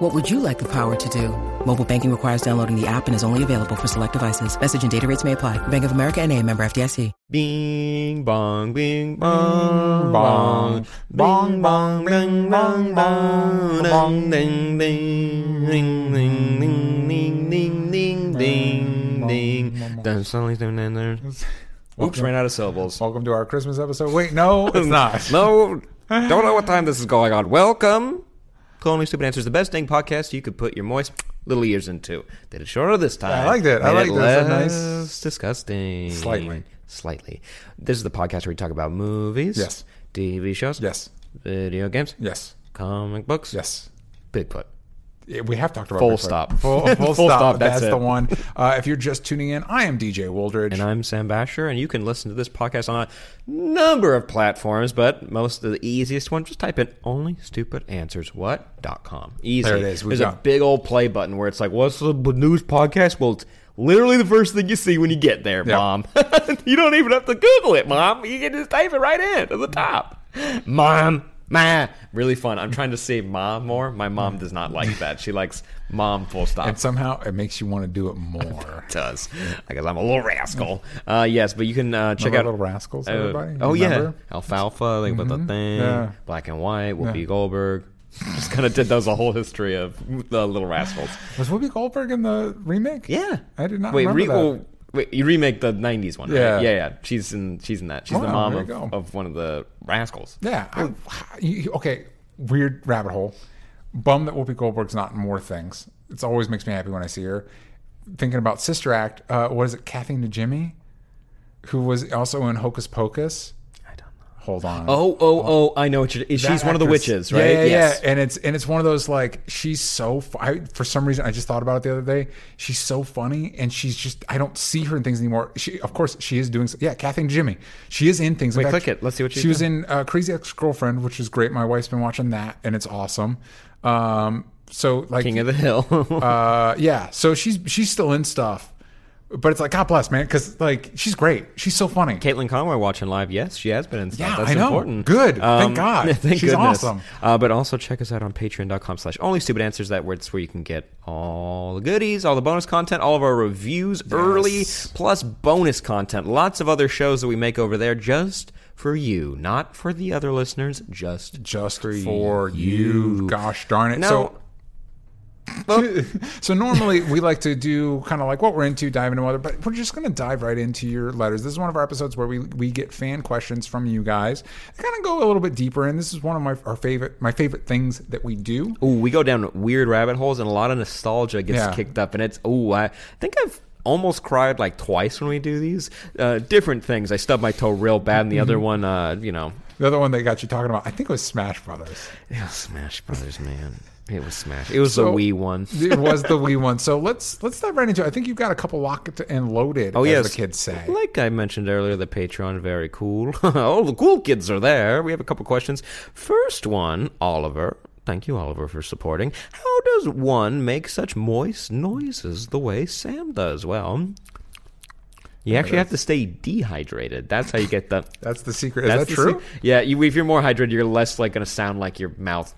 What would you like the power to do? Mobile banking requires downloading the app and is only available for select devices. Message and data rates may apply. Bank of America and a member FDIC. Bing bong, bing bong, bong, bong bong, bing bong, bong, ding ding, ding ding, ding ding, ding ding, ding ding. Then suddenly, then there. Oops, ran out of syllables. Welcome to our Christmas episode. Wait, no, it's not. No, don't know what time this is going on. Welcome Only Stupid Answers, the best dang podcast you could put your moist little ears into. Did it shorter this time. I like that. I like that. nice. disgusting. Slightly. Slightly. This is the podcast where we talk about movies. Yes. TV shows. Yes. Video games. Yes. Comic books. Yes. Bigfoot. We have talked about Full stop. Full, full, Full stop. stop, that's That's, the one. Uh, if you're just tuning in, I am DJ Wooldridge. And I'm Sam Bashor, and you can listen to this podcast on a number of platforms, but most of the easiest one, just type in onlystupidanswerswhat.com. Easy. There it is. There's a big old play button where it's like, what's the news podcast? Well, it's literally the first thing you see when you get there, Yeah. Mom. you don't even have to Google it, Mom. You can just type it right in at the top. Mom. Ma, really fun. I'm trying to say mom more. My mom does not like that. She likes mom full stop and somehow it makes you want to do it more. it does because I'm a little rascal. Uh, yes, but you can uh, check Remember out Little Rascals, uh, everybody? oh yeah, Alfalfa, like with the thing, Yeah. Black and White, Whoopi Yeah. Goldberg. Just kind of did those a whole history of the Little Rascals. Was Whoopi Goldberg in the remake? Yeah, I did not Wait, remember that. well, wait, you remake the '90s one? Yeah. right? yeah, yeah. She's in. She's in that. She's the mom of, of one of the Rascals. Yeah. I, you- okay. Weird rabbit hole. Bum that Whoopi Goldberg's not in more things. It always makes me happy when I see her. Thinking about Sister Act, uh, what is it, Kathy Najimy, Who was also in Hocus Pocus? I don't know. Hold on. Oh, oh, oh! I know what you're. She's That one of the witches, right? Yeah, yeah, yes. yeah. And it's and it's one of those like she's so. I, for some reason, I just thought about it the other day. She's so funny, and she's just. I don't see her in things anymore. She, of course, she is doing. Yeah, Kathy Najimy. She is in things. In Wait, fact, click it. Let's see what she's she was in. Uh, Crazy Ex Girlfriend, which is great. My wife's been watching that, and it's awesome. Um, so like, King of the Hill. uh, yeah. So she's she's still in stuff, but it's like God bless, man, because like she's great. She's so funny. Caitlin Conway watching live. Yes, she has been in stuff. Yeah, That's I know. important. Good. Thank God. Thank She's goodness. awesome. Uh, but also check us out on patreon.com slash only stupid answers. That where it's where you can get all the goodies, all the bonus content, all of our reviews early, plus bonus content. Lots of other shows that we make over there just for you, not for the other listeners, just just for, for, you. Gosh darn it. Now- so so normally we like to do kind of like what we're into, dive into other, but we're just going to dive right into your letters. This is one of our episodes where we we get fan questions from you guys. Kind of go a little bit deeper, and this is one of my our favorite my favorite things that we do. Ooh, we go down weird rabbit holes, and a lot of nostalgia gets Yeah. kicked up. And it's ooh, I think I've almost cried like twice when we do these. Uh, different things. I stubbed my toe real bad, and the other one, uh, you know, The other one that got you talking about, I think it was Smash Brothers. Yeah, Smash Brothers, man. It was Smash. It was So- the Wii one. It was the Wii one. So let's let's dive right into. it. I think you've got a couple locked and loaded. Oh as yes, the kids say. Like I mentioned earlier, the Patreon very cool. All the cool kids are there. We have a couple questions. First one, Oliver. Thank you, Oliver, for supporting. How does one make such moist noises the way Sam does? Well, you actually have to stay dehydrated. That's how you get the. That's the secret. Is That's that true? se- yeah, you, if you're more hydrated, you're less like going to sound like your mouth.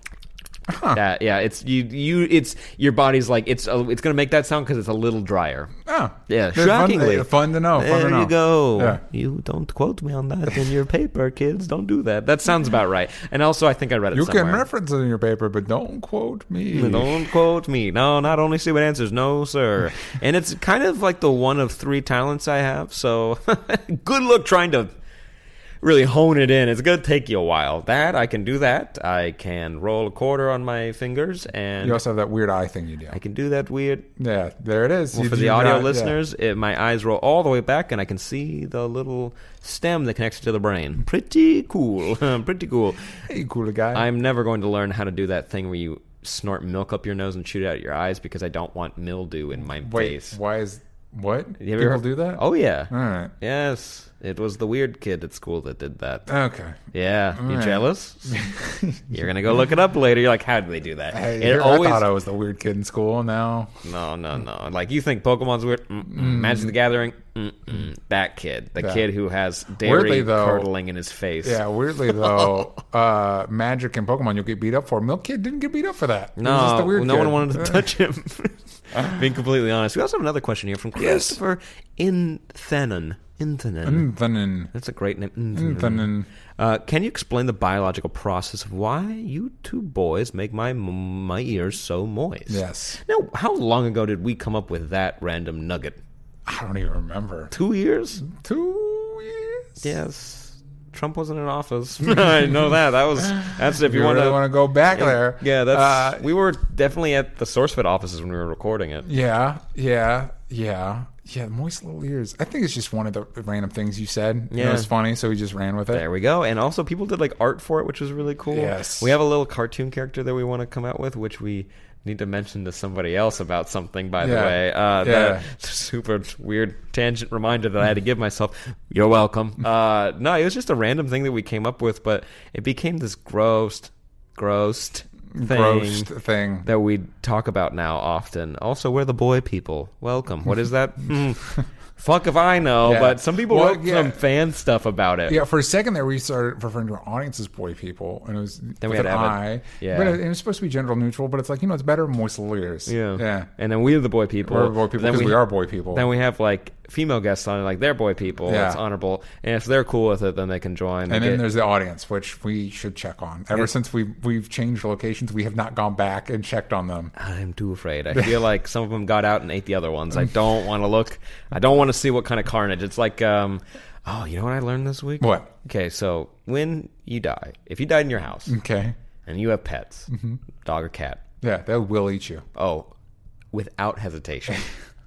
Yeah, yeah, it's you. You, it's your body's like it's. A, it's going to make that sound because it's a little drier. Oh, Yeah, It's fun- shockingly. fun, to know. Fun There to know. you go. Yeah. You don't quote me on that in your paper, kids. Don't do that. That sounds about right. And also, I think I read it You somewhere. can reference it in your paper, but don't quote me. Don't quote me. No, not only stupid answers. No, sir. and it's kind of like the one of three talents I have. So good luck trying to really hone it in. It's going to take you a while. That, I can do that. I can roll a quarter on my fingers, and You also have that weird eye thing you do. I can do that weird Yeah, there it is. Well, You- for the audio got- yeah. listeners, it, my eyes roll all the way back, and I can see the little stem that connects to the brain. Pretty cool. Pretty cool. Hey, cool guy. I'm never going to learn how to do that thing where you snort milk up your nose and shoot it out your eyes because I don't want mildew in my Wait, face. why is what? You People heard- do that? Oh yeah. all right. Yes. It was the weird kid at school that did that. Okay. Yeah, you right. jealous? You're gonna go look it up later. You're like, how did they do that? Hey, it always I thought I was the weird kid in school. Now, no, no, no. Like you think Pokemon's weird? Mm-mm. Magic the Gathering, Mm-mm. that kid, the Yeah. kid who has Weirdly, dairy though- curdling in his face. yeah. Weirdly though, uh, Magic and Pokemon you'll get beat up for. Milk Kid didn't get beat up for that. No, no kid. one wanted to touch him. Being completely honest, we also have another question here from Christopher Inthenon. Inthenon. Inthenon. That's a great name. Inthenon. Uh, can you explain the biological process of why you two boys make my my ears so moist? Yes. Now, how long ago did we come up with that random nugget? I don't even remember. Two years? Two years. Yes. Trump wasn't in office. I know that. That was that's if You, you, want really to. want to go back there? Yeah, that's. Uh, we were definitely at the SourceFed offices when we were recording it. Yeah, yeah, yeah, yeah. Moist little ears. I think it's just one of the random things you said. Yeah, Yeah. it was funny, so we just ran with it. There we go. And also, people did like art for it, which was really cool. Yes. We have a little cartoon character that we want to come out with, which we need to mention to somebody else about something, by the way. Uh, Yeah. the super weird tangent reminder that I had to give myself. You're welcome. Uh, no, it was just a random thing that we came up with, but it became this gross, gross thing. Gross thing. That we talk about now often. Also, we're the boy people. Welcome. What is that? Hmm. Fuck if I know, Yeah. but some people Well, wrote yeah. some fan stuff about it. Yeah, for a second there, we started referring to our audience as boy people, and it was Then we had an have I. yeah. but it, it was supposed to be gender neutral, but it's like you know, it's better moist ears. Yeah. yeah. And then we're the boy people. We're boy people Then because we, are boy people. Then we have like female guests on, like they're boy people. Yeah. It's honorable. And if they're cool with it, then they can join. They and then get- there's the audience, which we should check on. Ever since we we've changed locations, we have not gone back and checked on them. I'm too afraid. I feel like some of them got out and ate the other ones. I don't want to look. I don't want to see what kind of carnage. It's like, um, oh, you know what I learned this week? What? Okay, so when you die, if you died in your house Okay, and you have pets, Mm-hmm. dog or cat, yeah, they will eat you. oh, without hesitation.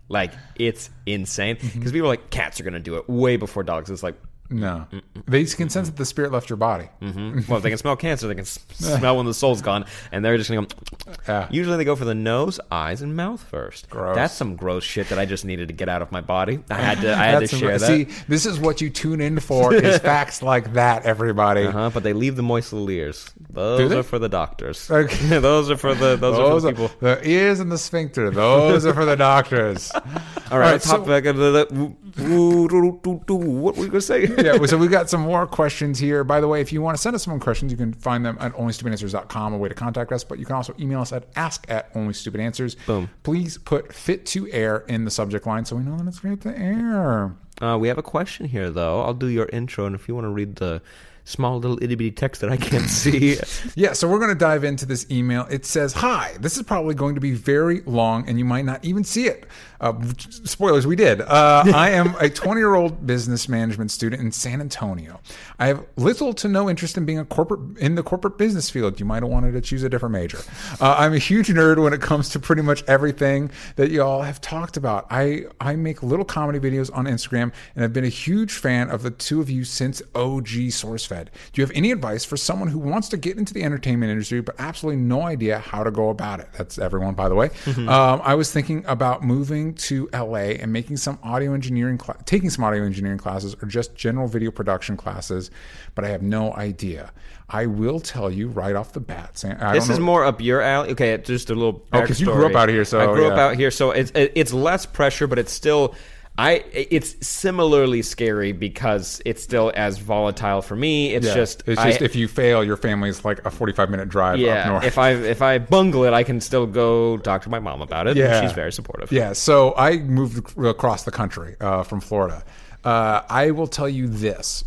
like it's insane because Mm-hmm. people are like cats are gonna do it way before dogs. It's like No, they can sense that the spirit left your body. Mhm. Well, if they can smell cancer, they can s- smell when the soul's gone, and they're just gonna. Go, Yeah. Usually, they go for the nose, eyes, and mouth first. Gross. That's some gross shit that I just needed to get out of my body. I had to. I had to share that. See, this is what you tune in for: is facts like that. Everybody. uh-huh, but they leave the moist little ears. Those are for the doctors. Okay. those are for the. Those, Those are are for the people. the ears and the sphincter. Those are for the doctors. All right, right, let's hop so- back into the. What were we gonna say? Yeah, so we've got some more questions here. By the way, if you want to send us some more questions, you can find them at onlystupidanswers.com, a way to contact us. But you can also email us at ask at onlystupidanswers. Boom. Please put fit to air in the subject line so we know that it's fit to air. Uh, we have a question here, though. I'll do your intro, and if you want to read the small little itty bitty text that I can't see, Yeah, so we're going to dive into this email. It says, Hi, this is probably going to be very long and you might not even see it. Uh, spoilers, we did. Uh, I am a 20 year old business management student in San Antonio. I have little to no interest in being a corporate in the corporate business field. You might have wanted to choose a different major. Uh, I'm a huge nerd when it comes to pretty much everything that y'all have talked about. I, I make little comedy videos on Instagram and I've been a huge fan of the two of you since OG SourceFed. Do you have any advice for someone who wants to get into the entertainment industry but absolutely no idea how to go about it? That's everyone, by the way. Um, I was thinking about moving to LA and making some audio engineering, cla- taking some audio engineering classes or just general video production classes, but I have no idea. I will tell you right off the bat. Sam, I This is more up your alley. Okay, just a little. Oh, 'cause you grew up out here, so, I grew up out here, so it's it's less pressure, but it's still. I it's similarly scary because it's still as volatile for me. It's Yeah. just it's I- just if you fail, your family's like a forty-five minute drive up yeah. north. If I if I bungle it, I can still go talk to my mom about it. Yeah. and she's very supportive. Yeah, so I moved across the country uh, from Florida. Uh, I will tell you this: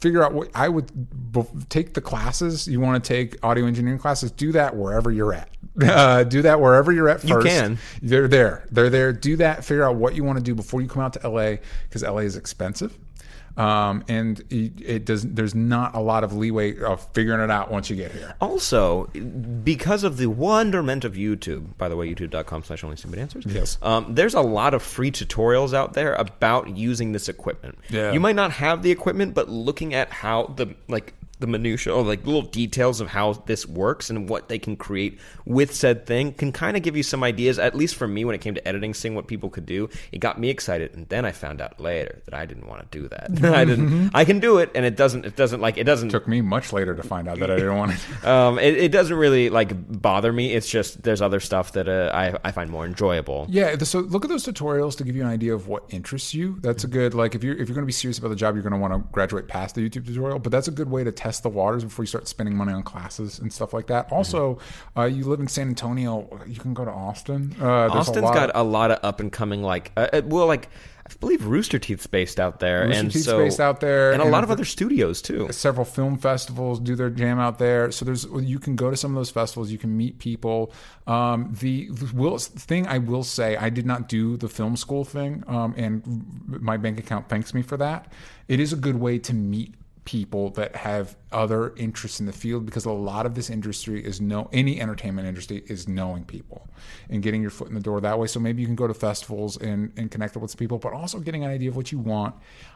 figure out what I would b- take the classes you want to take audio engineering classes. Do that wherever you're at. Uh, do that wherever you're at first. You can. They're there. They're there. Do that. Figure out what you want to do before you come out to LA because LA is expensive. Um, and it, it does. There's not a lot of leeway of figuring it out once you get here. Also, because of the wonderment of YouTube, by the way, youtube.com slash only stupid answers. Yes. Um, there's a lot of free tutorials out there about using this equipment. Yeah. You might not have the equipment, but looking at how the like the minutia or like little details of how this works and what they can create with said thing can kind of give you some ideas at least for me when it came to editing seeing what people could do it got me excited and then i found out later that i didn't want to do that i didn't i can do it and it doesn't it doesn't like it doesn't Took me much later to find out that I didn't want it. um it, it doesn't really like bother me it's just there's other stuff that uh, I, I find more enjoyable Yeah, so look at those tutorials to give you an idea of what interests you. That's a good like if you're if you're going to be serious about the job, you're going to want to graduate past the YouTube tutorial. But that's a good way to test the waters before you start spending money on classes and stuff like that. Also, uh, you live in San Antonio, you can go to Austin. Uh, a austin's lot got a lot of up and coming like uh, uh, well like i believe rooster teeth's based out there Rooster and Teeth's so based out there, and a and lot of other studios too several film festivals do their jam out there. So there's you can go to some of those festivals, you can meet people. Um, the, the will, thing I will say, I did not do the film school thing, um, and my bank account thanks me for that. It is a good way to meet people that have other interests in the field because a lot of this industry is no any entertainment industry is knowing people and getting your foot in the door that way. So maybe you can go to festivals and, and connect with people but also getting an idea of what you want.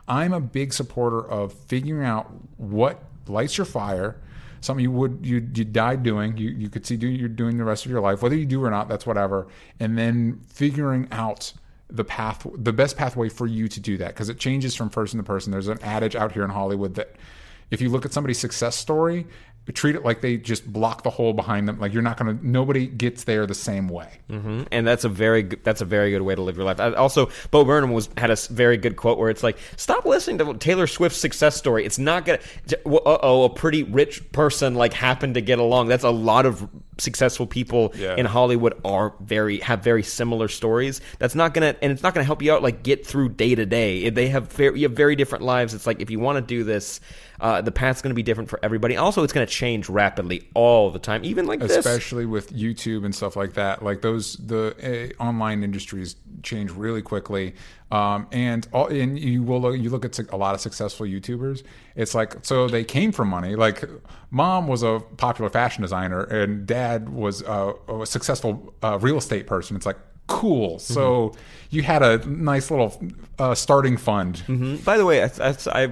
I'm a big supporter of figuring out what lights your fire something you would you you die doing you you could see do you're doing the rest of your life whether you do or not that's whatever and then figuring out the path the best pathway for you to do that because it changes from person to person. There's an adage out here in hollywood that if you look at somebody's success story treat it like they just block the hole behind them like you're not gonna nobody gets there the same way hmm and that's a very good, that's a very good way to live your life. I, also, Bo Burnham was had a very good quote where it's like, "Stop listening to Taylor Swift's success story. It's not gonna. Uh oh, a pretty rich person like happened to get along. That's a lot of successful people Yeah. in Hollywood are very have very similar stories. That's not gonna and it's not gonna help you out like get through day to day. They have very, you have very different lives. It's like if you want to do this, uh, the path's going to be different for everybody. Also, it's going to change rapidly all the time. Even like this. especially with YouTube and stuff like that. Like those, the uh, online industries change really quickly. Um, and all, and you will look, you look at a lot of successful YouTubers. It's like so they came from money. Like mom was a popular fashion designer, and dad was uh, a successful uh, real estate person. It's like cool. So you had a nice little uh, starting fund. Mhm. By the way, I, I, I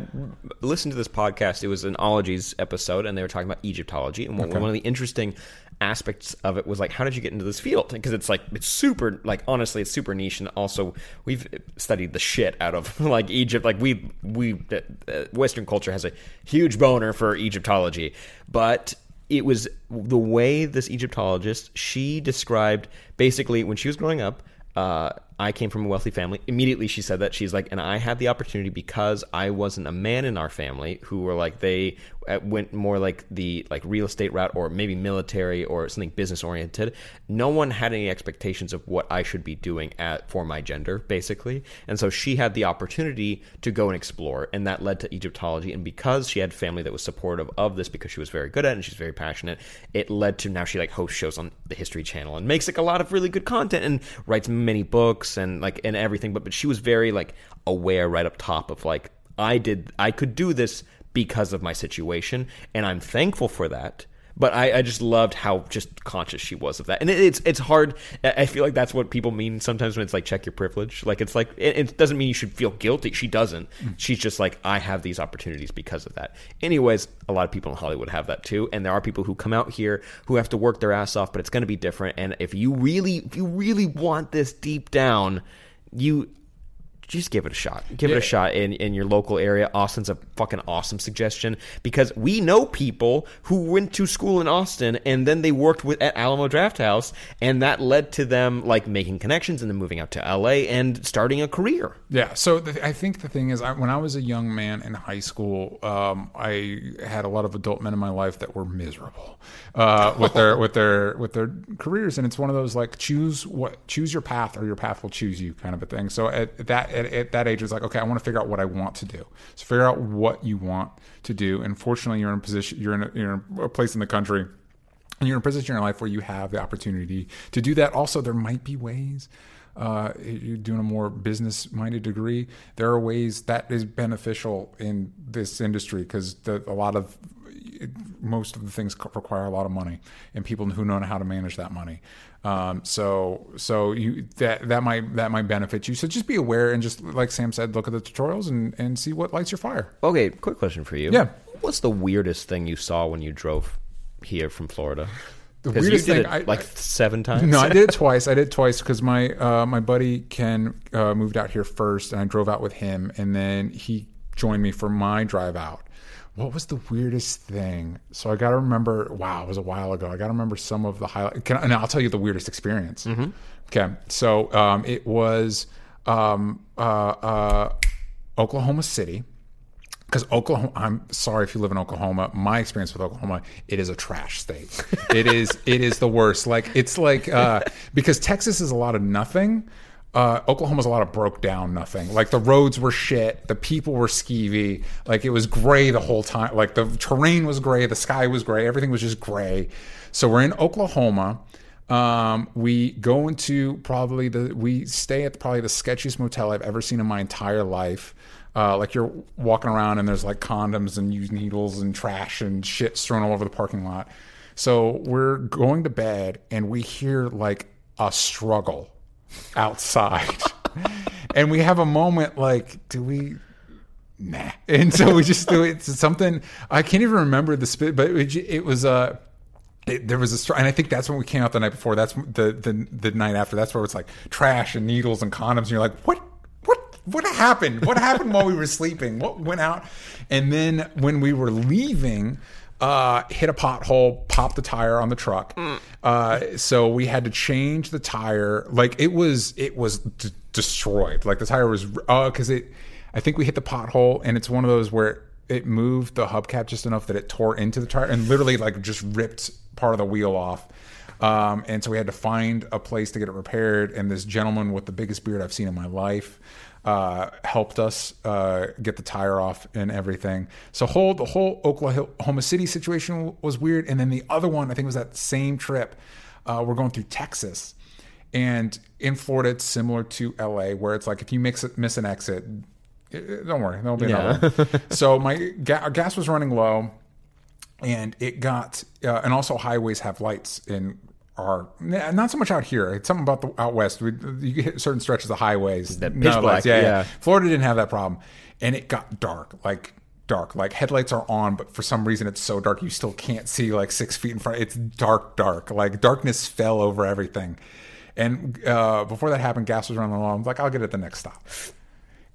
listened to this podcast. It was an ologies episode, and they were talking about Egyptology. And one, one of the interesting aspects of it was like, how did you get into this field? Because it's like it's super, like honestly, it's super niche. And also, we've studied the shit out of like Egypt. Like we we uh, Western culture has a huge boner for Egyptology, but it was the way this Egyptologist she described basically when she was growing up. Uh, I came from a wealthy family. Immediately, she said that she's like, and I had the opportunity because I wasn't a man in our family who were like they uh, went more like the like real estate route or maybe military or something business oriented. No one had any expectations of what I should be doing at for my gender, basically. And so she had the opportunity to go and explore, and that led to Egyptology. And because she had family that was supportive of this, because she was very good at it and she's very passionate, it led to now she like hosts shows on the History Channel and makes like a lot of really good content and writes many books and like and everything. But but she was very like aware right up top of like I did I could do this because of my situation, and I'm thankful for that. But I, I just loved how just conscious she was of that, and it, it's it's hard. I feel like that's what people mean sometimes when it's like check your privilege. Like it's like it, it doesn't mean you should feel guilty. She doesn't. Mm. She's just like I have these opportunities because of that. Anyways, a lot of people in Hollywood have that too, and there are people who come out here who have to work their ass off, but it's going to be different. And if you really, if you really want this deep down, you just give it a shot. Give it a shot in, in your local area. Austin's a fucking awesome suggestion because we know people who went to school in Austin and then they worked with at Alamo Drafthouse and that led to them like making connections and then moving out to LA and starting a career. Yeah. So the, I think the thing is, I, when I was a young man in high school, um, I had a lot of adult men in my life that were miserable uh, with their with their with their careers, and it's one of those like choose what choose your path or your path will choose you kind of a thing. So at that at, at that age, it's like okay, I want to figure out what I want to do. So figure out what you want to do. And fortunately, you're in a position, you're in a, you're in a place in the country and you're in a position in your life where you have the opportunity to do that. Also, there might be ways. Uh, you're doing a more business-minded degree. There are ways that is beneficial in this industry because a lot of most of the things require a lot of money and people who know how to manage that money. Um, so so you that that might that might benefit you. So just be aware and just like Sam said, look at the tutorials and and see what lights your fire. Okay, quick question for you. Yeah. what's the weirdest thing you saw when you drove here from Florida? The weirdest did thing, it, I- like I- seven times. No, I did it twice. I did it twice because my uh, my buddy Ken uh, moved out here first, and I drove out with him, and then he joined me for my drive out. What was the weirdest thing? So I got to remember. Wow, it was a while ago. I got to remember some of the highlight. Can I, and I'll tell you the weirdest experience. Okay, so um, it was um, uh, uh, Oklahoma City because Oklahoma, I'm sorry if you live in Oklahoma. My experience with Oklahoma, it is a trash state. It is, it is the worst. Like it's like uh, because Texas is a lot of nothing. Uh, Oklahoma's a lot of broke down nothing. Like the roads were shit, the people were skeevy. Like it was gray the whole time. Like the terrain was gray, the sky was gray, everything was just gray. So we're in Oklahoma. Um, we go into probably the we stay at probably the sketchiest motel I've ever seen in my entire life. Uh, like you're walking around and there's like condoms and used needles and trash and shit thrown all over the parking lot. So we're going to bed and we hear like a struggle outside. and we have a moment like, do we nah. And so we just do it. It's something I can't even remember the spit, but it, it was uh it, there was a and I think that's when we came out the night before. That's the the the night after. That's where it's like trash and needles and condoms. And you're like, what what what happened? What happened while we were sleeping? What went out? And then when we were leaving. Uh, hit a pothole, popped the tire on the truck. Uh, so we had to change the tire. Like it was, it was d- destroyed. Like the tire was, uh, cause it, I think we hit the pothole and it's one of those where it moved the hubcap just enough that it tore into the tire and literally like just ripped part of the wheel off. Um, and so we had to find a place to get it repaired. And this gentleman with the biggest beard I've seen in my life uh, helped us uh, get the tire off and everything. So whole the whole Oklahoma City situation was weird. And then the other one, I think, was that same trip. Uh, we're going through Texas. And in Florida, it's similar to LA, where it's like if you mix miss an exit, eh, don't worry, there'll be another. one. so my ga- gas was running low, and it got, uh, and also highways have lights in nah, not so much out here. It's something about the out west. We, you hit certain stretches of highways That pitch black, Yeah, yeah. yeah. Florida didn't have that problem, and it got dark, like dark. Like headlights are on, but for some reason it's so dark you still can't see like six feet in front. It's dark, dark. Like darkness fell over everything. And uh, before that happened, gas was running low. I'm like, I'll get it at the next stop.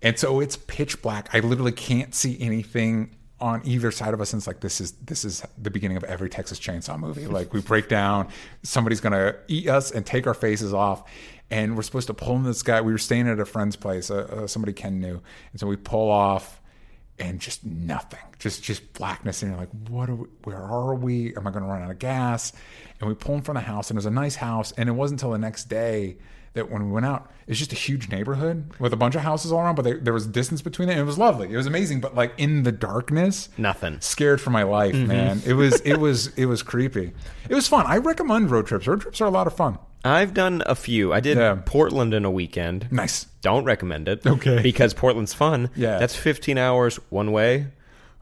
And so it's pitch black. I literally can't see anything on either side of us. And it's like this is this is the beginning of every Texas Chainsaw movie. Like we break down, somebody's gonna eat us and take our faces off. And we're supposed to pull in this guy. We were staying at a friend's place, uh, uh, somebody Ken knew, and so we pull off, and just nothing, just just blackness. And you're like, what are we? Where are we? Am I to run out of gas? And we pull in front of the house, and it was a nice house. And it wasn't until the next day that when we went out, it's just a huge neighborhood with a bunch of houses all around, but they, there was distance between it. It was lovely. It was amazing. But like in the darkness, Nothing. scared for my life, mm-hmm. man. It was it was it was creepy. It was fun. I recommend road trips. Road trips are a lot of fun. I've done a few. I did Yeah. Portland in a weekend. Nice. Don't recommend it. Okay. Because Portland's fun. Yeah. That's 15 hours one way.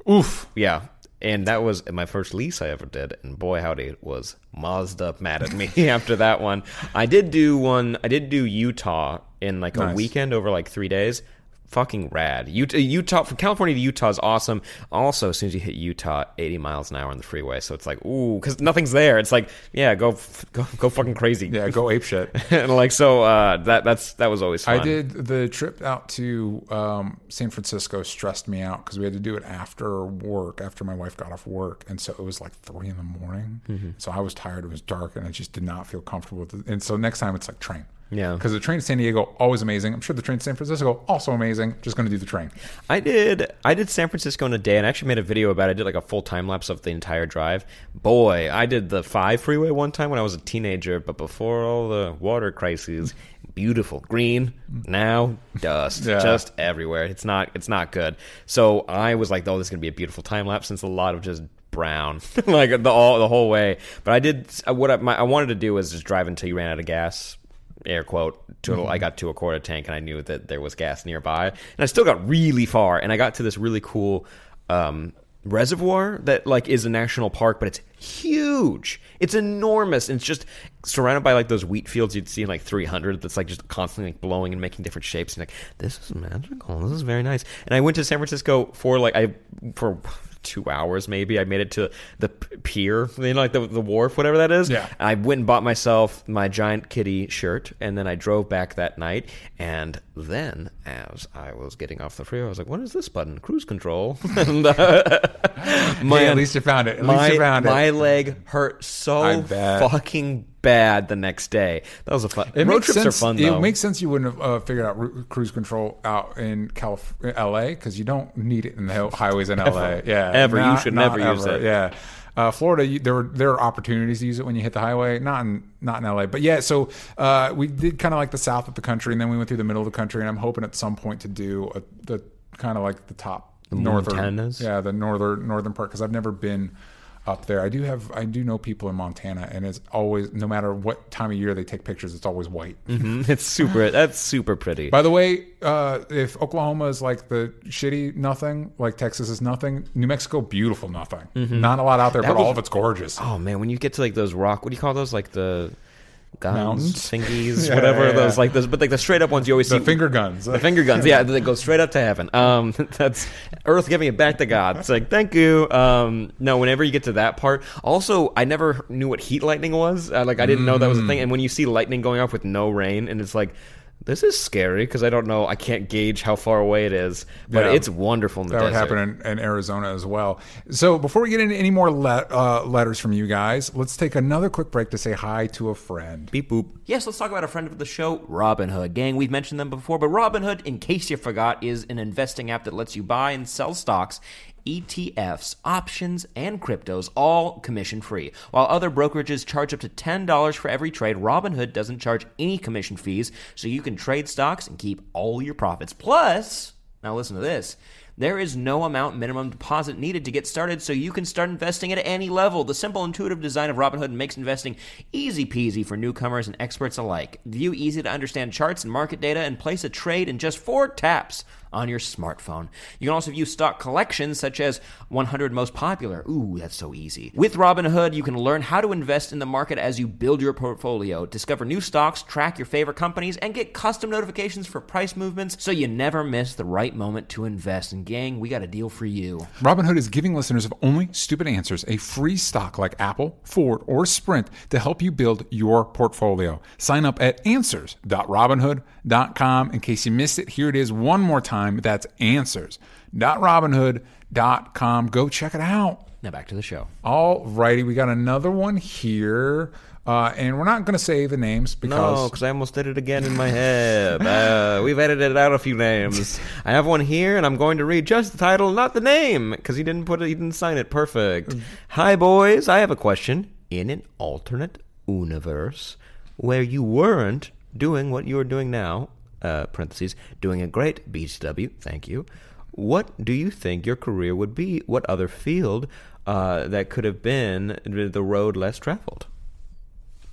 Oof. Yeah. And that was my first lease I ever did. And boy, howdy, it was Mazda mad at me after that one. I did do one, I did do Utah in like a weekend over like three days. Fucking rad. Utah, Utah, from California to Utah is awesome. Also, as soon as you hit Utah, 80 miles an hour on the freeway. So it's like, ooh, because nothing's there. It's like, yeah, go, go, go fucking crazy. Yeah, go ape shit. and like, so uh, that, that's, that was always fun. I did the trip out to um, San Francisco stressed me out because we had to do it after work, after my wife got off work, and so it was like three in the morning. So I was tired. It was dark, and I just did not feel comfortable. With it. And so next time it's like train. Yeah. because the train to San Diego always amazing. I'm sure the train to San Francisco also amazing. Just going to do the train. I did. I did San Francisco in a day, and I actually made a video about it. I did like a full time lapse of the entire drive. Boy, I did the five freeway one time when I was a teenager, but before all the water crises. Beautiful green. Now dust, Yeah. just everywhere. It's not. It's not good. So I was like, "Oh, this is gonna be a beautiful time lapse." Since a lot of just brown, like the all the whole way. But I did what I, my, I wanted to do was just drive until you ran out of gas air quote to I got to a quarter tank and I knew that there was gas nearby. And I still got really far and I got to this really cool um, reservoir that like is a national park but it's huge. It's enormous and it's just surrounded by like those wheat fields you'd see in like 300 that's like just constantly like blowing and making different shapes and like this is magical. This is very nice. And I went to San Francisco for like I for two hours maybe. I made it to the pier, you know, like the, the wharf, whatever that is. Yeah. I went and bought myself my giant kitty shirt, and then I drove back that night. And then, as I was getting off the freeway, I was like, "What is this button? Cruise control." and, uh, Hey, at least you found it. At my, least you found my it. leg hurt so fucking bad the next day. That was a fun. It road trips sense. are fun though. It makes sense you wouldn't have uh, figured out ru- cruise control out in Calif- LA because you don't need it in the highways in LA. Yeah, Ever. You should never use ever. it. Yeah. Uh, Florida, you, there were there are opportunities to use it when you hit the highway, not in not in LA, but yeah. So uh, we did kind of like the south of the country, and then we went through the middle of the country, and I'm hoping at some point to do a, the kind of like the top northern, Montanas? yeah, the northern northern part because I've never been up there. I do have I do know people in Montana, and it's always no matter what time of year they take pictures, it's always white. Mhm. It's super. That's super pretty. By the way, uh, if Oklahoma is like the shitty nothing, like Texas is nothing, New Mexico beautiful nothing. Not a lot out there, but all of it's gorgeous. oh man, when you get to like those rock, what do you call those? Like the guns, Mountains? thingies, Yeah, whatever. yeah, those like those, but like the straight up ones you always the see. finger guns. The finger guns, yeah, they go straight up to heaven. Um, that's Earth giving it back to God. It's like, thank you. Um, no, whenever you get to that part, also, I never knew what heat lightning was. Uh, like, I didn't know that was a thing. Mm. And when you see lightning going off with no rain, and it's like, this is scary because I don't know, I can't gauge how far away it is, but Yeah. it's wonderful in the That would desert. happen in, in Arizona as well. So before we get into any more le- uh, letters from you guys, let's take another quick break to say hi to a friend. Beep boop. Yes, let's talk about a friend of the show, Robinhood. Gang, we've mentioned them before, but Robinhood, in case you forgot, is an investing app that lets you buy and sell stocks. ETFs, options, and cryptos, all commission free. While other brokerages charge up to $10 for every trade, Robinhood doesn't charge any commission fees, so you can trade stocks and keep all your profits. Plus, now listen to this. There is no amount minimum deposit needed to get started, so you can start investing at any level. The simple, intuitive design of Robinhood makes investing easy peasy for newcomers and experts alike. View easy to understand charts and market data and place a trade in just four taps on your smartphone. You can also view stock collections such as 100 most popular. Ooh, that's so easy. With Robinhood, you can learn how to invest in the market as you build your portfolio, discover new stocks, track your favorite companies, and get custom notifications for price movements so you never miss the right moment to invest. And gang, we got a deal for you. Robinhood is giving listeners of Only Stupid Answers a free stock like Apple, Ford, or Sprint to help you build your portfolio. Sign up at answers.robinhood.com. In case you missed it, here it is one more time. That's answers.robinhood.com. Go check it out. Now back to the show. All righty, we got another one here. Uh, and we're not going to say the names because No, because I almost did it again in my head. Uh, we've edited out a few names. I have one here, and I'm going to read just the title, not the name, because he didn't put it, he didn't sign it. Perfect. Hi, boys. I have a question. In an alternate universe where you weren't doing what you're doing now, uh, parentheses, doing a great BCW, thank you. What do you think your career would be? What other field uh, that could have been the road less traveled?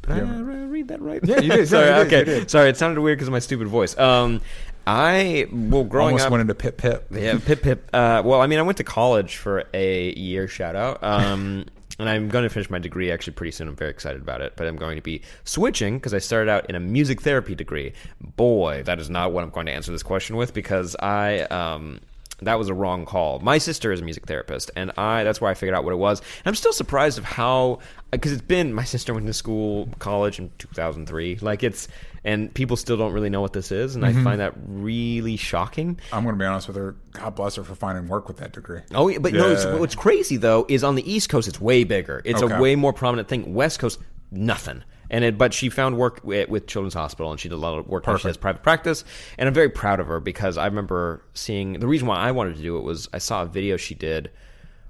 Did I Yeah. uh, read that right? Yeah, you did. Sorry, you okay. did. Sorry, it sounded weird because of my stupid voice. Um, I well, growing almost up, went into pip pip. yeah, pip pip. Uh, well, I mean, I went to college for a year. Shout out. Um, and I'm going to finish my degree actually pretty soon. I'm very excited about it. But I'm going to be switching because I started out in a music therapy degree. Boy, that is not what I'm going to answer this question with because I. Um, that was a wrong call. My sister is a music therapist, and I that's where I figured out what it was. And I'm still surprised of how because it's been my sister went to school college in 2003. Like it's and people still don't really know what this is, and I mm-hmm. find that really shocking. I'm going to be honest with her. God bless her for finding work with that degree. Oh, yeah, but no. It's, what's crazy though is on the East Coast, it's way bigger. It's Okay. a way more prominent thing. West Coast, nothing. And it, but she found work with, with Children's Hospital, and she did a lot of work. She has private practice, and I'm very proud of her because I remember seeing the reason why I wanted to do it was I saw a video she did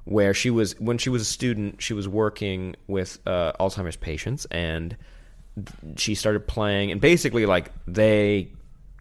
where she was when she was a student, she was working with uh, Alzheimer's patients, and she started playing, and basically like they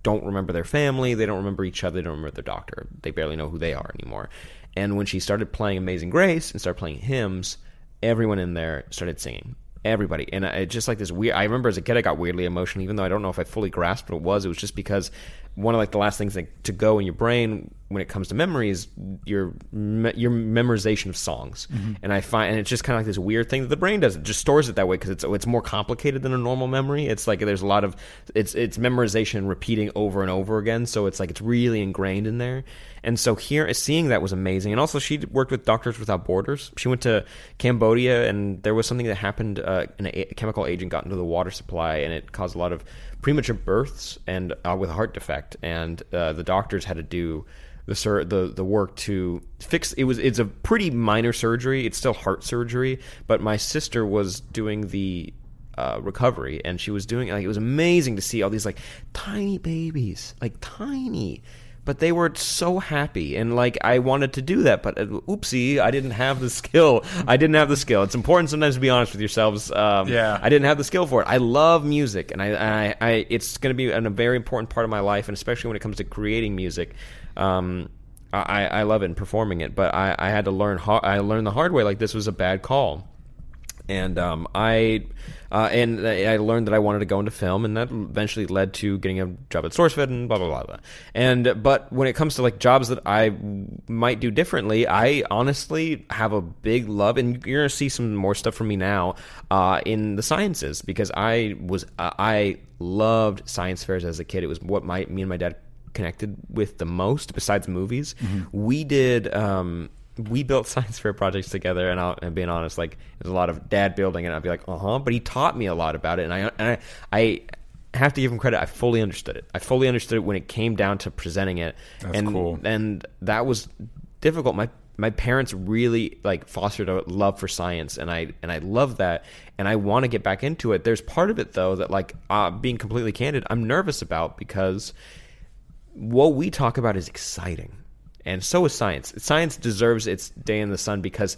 don't remember their family, they don't remember each other, they don't remember their doctor, they barely know who they are anymore. And when she started playing Amazing Grace and started playing hymns, everyone in there started singing. Everybody, and I, just like this weird. I remember as a kid, I got weirdly emotional, even though I don't know if I fully grasped what it was. It was just because one of like the last things like to go in your brain when it comes to memory is your your memorization of songs. And I find and it's just kind of like this weird thing that the brain does. It just stores it that way because it's it's more complicated than a normal memory. It's like there's a lot of it's it's memorization repeating over and over again. So it's like it's really ingrained in there. And so here, seeing that was amazing. And also, she worked with Doctors Without Borders. She went to Cambodia, and there was something that happened. Uh, an a chemical agent got into the water supply, and it caused a lot of premature births and uh, with a heart defect. And uh, the doctors had to do the sur- the the work to fix. It was it's a pretty minor surgery. It's still heart surgery, but my sister was doing the uh, recovery, and she was doing like it was amazing to see all these like tiny babies, like tiny, but they were so happy, and like I wanted to do that, but uh, oopsie, I didn't have the skill. I didn't have the skill. It's important sometimes to be honest with yourselves. Um, Yeah. I didn't have the skill for it. I love music, and I, I, I it's going to be an, a very important part of my life, and especially when it comes to creating music. Um, I, I love it and performing it, but I, I had to learn. Ho- I learned the hard way. Like this was a bad call and um, I uh, and I learned that I wanted to go into film, and that eventually led to getting a job at SourceFed and blah blah blah. blah. And but when it comes to like jobs that I might do differently, I honestly have a big love, and you're gonna see some more stuff from me now uh, in the sciences because I was uh, I loved science fairs as a kid. It was what my me and my dad connected with the most besides movies. We did. Um, we built science fair projects together, and, I'll, and being honest, like there's a lot of dad building, and I'd be like, uh huh. But he taught me a lot about it, and I and I, I have to give him credit. I fully understood it. I fully understood it when it came down to presenting it, That's and cool. and that was difficult. My my parents really like fostered a love for science, and I and I love that, and I want to get back into it. There's part of it though that like uh, being completely candid, I'm nervous about because what we talk about is exciting, and so is science. Science deserves its day in the sun because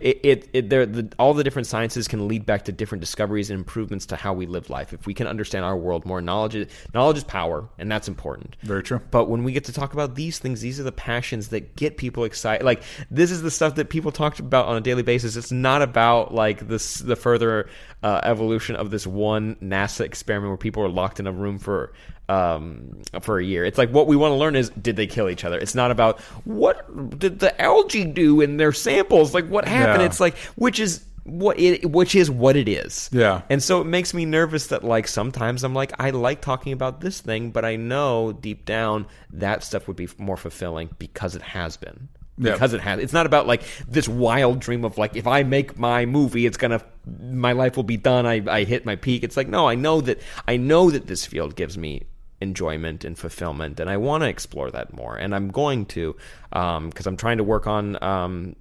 it, it, it there the, all the different sciences can lead back to different discoveries and improvements to how we live life. If we can understand our world more, knowledge is, knowledge is power, and that's important. Very true. But when we get to talk about these things, these are the passions that get people excited. Like this is the stuff that people talk about on a daily basis. It's not about like this the further uh, evolution of this one NASA experiment where people are locked in a room for um for a year. It's like what we want to learn is did they kill each other? It's not about what did the algae do in their samples? Like what happened? Yeah. It's like which is what it which is what it is. Yeah. And so it makes me nervous that like sometimes I'm like I like talking about this thing, but I know deep down that stuff would be more fulfilling because it has been. Yeah. Because it has. It's not about like this wild dream of like if I make my movie, it's gonna my life will be done. I I hit my peak. It's like no, I know that I know that this field gives me enjoyment and fulfillment, and I want to explore that more, and I'm going to because I'm trying to work on um,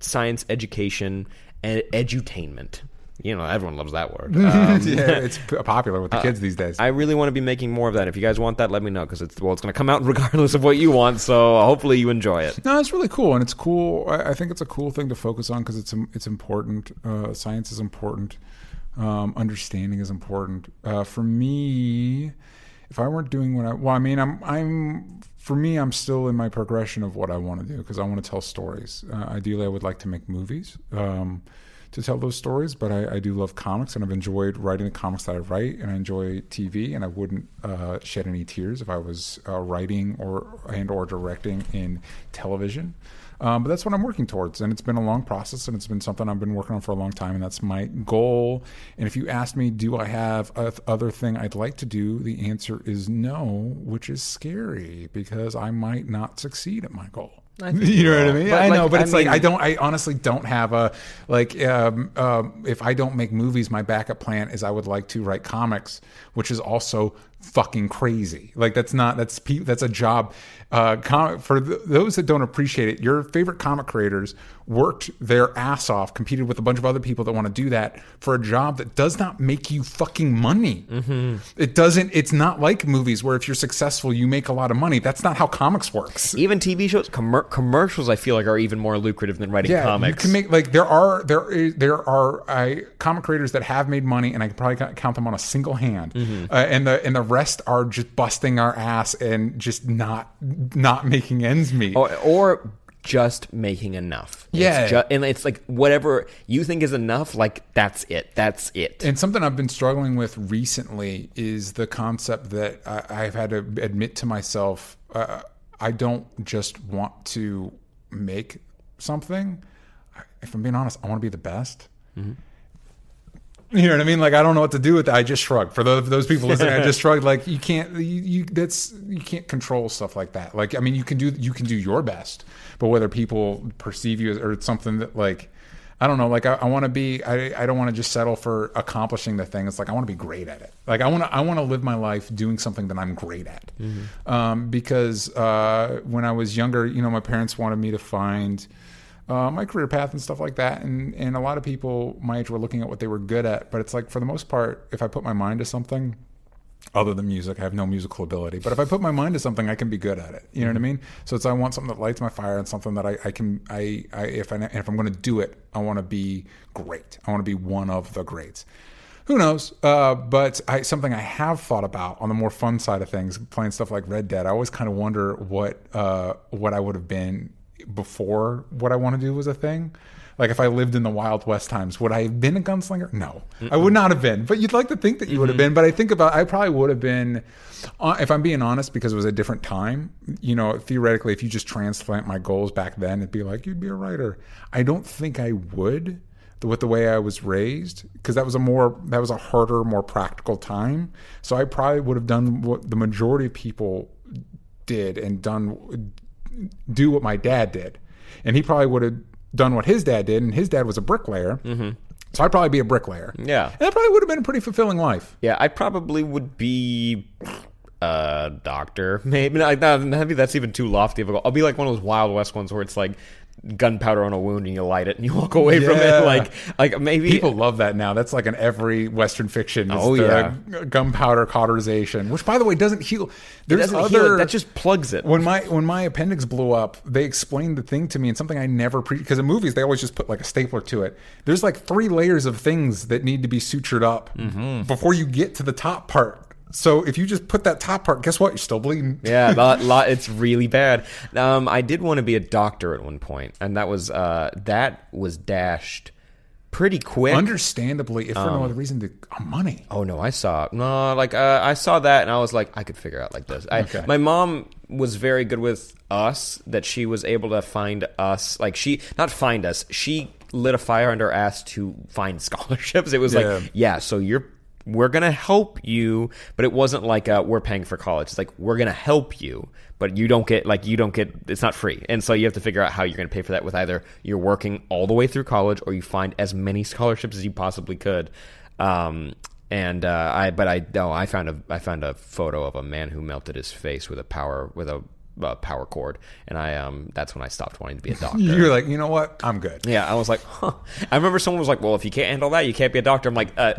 science education and edutainment. You know, everyone loves that word. Um, yeah, it's popular with the kids these days. I really want to be making more of that. If you guys want that, let me know because it's well, it's going to come out regardless of what you want. So hopefully you enjoy it. No, it's really cool, and it's cool. I, I think it's a cool thing to focus on because it's it's important. Uh, science is important. Um, understanding is important. Uh, for me, if I weren't doing what I well, I mean, I'm I'm for me, I'm still in my progression of what I want to do because I want to tell stories. Uh, ideally, I would like to make movies. Um, to tell those stories, but I, I do love comics and I've enjoyed writing the comics that I write, and I enjoy TV, and I wouldn't uh, shed any tears if I was uh, writing or and or directing in television. Um, but that's what I'm working towards, and it's been a long process, and it's been something I've been working on for a long time, and that's my goal. And if you ask me, do I have a th- other thing I'd like to do? The answer is no, which is scary because I might not succeed at my goal. you know what I mean? But, I like, know, but I it's like I don't. I honestly don't have a like. Um, um, if I don't make movies, my backup plan is I would like to write comics, which is also fucking crazy. Like that's not that's that's a job. Uh, comic for th- those that don't appreciate it, your favorite comic creators worked their ass off, competed with a bunch of other people that want to do that for a job that does not make you fucking money. It doesn't. It's not like movies where if you're successful, you make a lot of money. That's not how comics works. Even TV shows, commer- commercials, I feel like are even more lucrative than writing yeah, comics. You can make like there are there is, there are uh, comic creators that have made money, and I can probably count them on a single hand. Mm-hmm. Uh, and the and the rest are just busting our ass and just not not making ends meet. or, or just making enough. Yeah. It's ju- and it's like whatever you think is enough, like that's it. That's it. And something I've been struggling with recently is the concept that I, I've had to admit to myself uh, I don't just want to make something. If I'm being honest, I want to be the best. You know what I mean? Like I don't know what to do with that. I just shrugged. For those, those people listening, I just shrugged. Like you can't, you, you that's you can't control stuff like that. Like I mean, you can do you can do your best, but whether people perceive you as or it's something that like I don't know. Like I, I want to be. I, I don't want to just settle for accomplishing the thing. It's like I want to be great at it. Like I want to. I want to live my life doing something that I'm great at. Um, because uh, when I was younger, you know, my parents wanted me to find uh, my career path and stuff like that. And and a lot of people my age were looking at what they were good at. But it's like for the most part, if I put my mind to something, other than music, I have no musical ability. But if I put my mind to something, I can be good at it. You know what I mean? So it's I want something that lights my fire and something that I, I can I, I if I if I'm going to do it, I want to be great. I want to be one of the greats. Who knows? Uh, but I, something I have thought about on the more fun side of things, playing stuff like Red Dead. I always kind of wonder what uh, what I would have been before what I want to do was a thing. Like if I lived in the Wild West times, would I have been a gunslinger? No, I would not have been. But you'd like to think that you would have been. But I think about, I probably would have been, uh, if I'm being honest, because it was a different time. You know, theoretically, if you just transplant my goals back then, it'd be like you'd be a writer. I don't think I would with the way I was raised, because that was a more that was a harder, more practical time. So I probably would have done what the majority of people did and done do what my dad did, and he probably would have done what his dad did, and his dad was a bricklayer. Mm-hmm. So I'd probably be a bricklayer. Yeah. and that probably would have been a pretty fulfilling life. Yeah, I probably would be a doctor. Maybe not, maybe that's even too lofty of a goal. I'll be like one of those Wild West ones where it's like gunpowder on a wound and you light it and you walk away from it. Like, like maybe People love that now. That's like in every Western fiction. Oh, the yeah. gunpowder cauterization, which by the way doesn't heal. There's doesn't other heal. That just plugs it. when my when my appendix blew up, they explained the thing to me and something I never pre because in movies they always just put like a stapler to it. There's like three layers of things that need to be sutured up Mm-hmm. before you get to the top part. So if you just put that top part, guess what? You're still bleeding. yeah, lot, lot, it's really bad. Um, I did want to be a doctor at one point, and that was uh, that was dashed pretty quick. Understandably, if for Um, no other reason, to uh, money. Oh no, I saw no, like uh, I saw that and I was like, I could figure out like this. I, Okay. My mom was very good with us that she was able to find us, like she not find us, she lit a fire under our ass to find scholarships. It was Yeah. like, yeah, so you're we're gonna help you, but it wasn't like uh, we're paying for college. It's like we're gonna help you, but you don't get like you don't get it's not free, and so you have to figure out how you're gonna pay for that with either you're working all the way through college or you find as many scholarships as you possibly could. Um, and uh, I, but I no, I found a I found a photo of a man who melted his face with a power with a uh, power cord, and I um that's when I stopped wanting to be a doctor. You're like, you know what? I'm good. Yeah, I was like, huh. I remember someone was like, well, if you can't handle that, you can't be a doctor. I'm like, uh,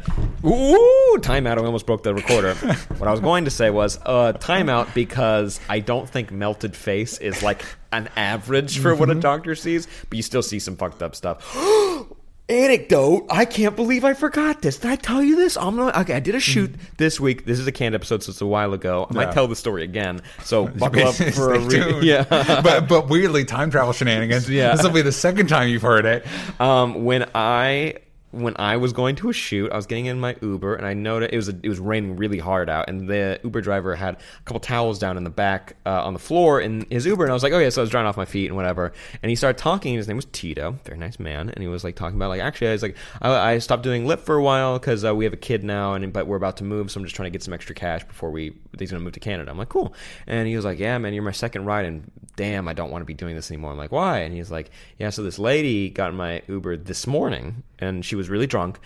ooh, timeout. I almost broke the recorder. what I was going to say was, uh, timeout because I don't think melted face is like an average for what a doctor sees, but you still see some fucked up stuff. Anecdote. I can't believe I forgot this. Did I tell you this? I'm not. Okay, I did a shoot this week. This is a canned episode, so it's a while ago. I might Yeah. tell the story again. So buckle up for a Stay re- tuned. yeah. but but weirdly, time travel shenanigans. Yeah. this will be the second time you've heard it. Um, when I when I was going to a shoot, I was getting in my Uber, and I noticed it was a, it was raining really hard out, and the Uber driver had a couple towels down in the back uh, on the floor in his Uber, and I was like, oh yeah, so I was drying off my feet and whatever, and he started talking. His name was Tito, very nice man, and he was like talking about like actually I was like I, I stopped doing Lyft for a while because uh, we have a kid now, and but we're about to move, so I'm just trying to get some extra cash before we he's gonna move to Canada. I'm like cool, and he was like yeah man, you're my second ride, and damn, I don't want to be doing this anymore. I'm like why? And he's like yeah, so this lady got in my Uber this morning, and she was really drunk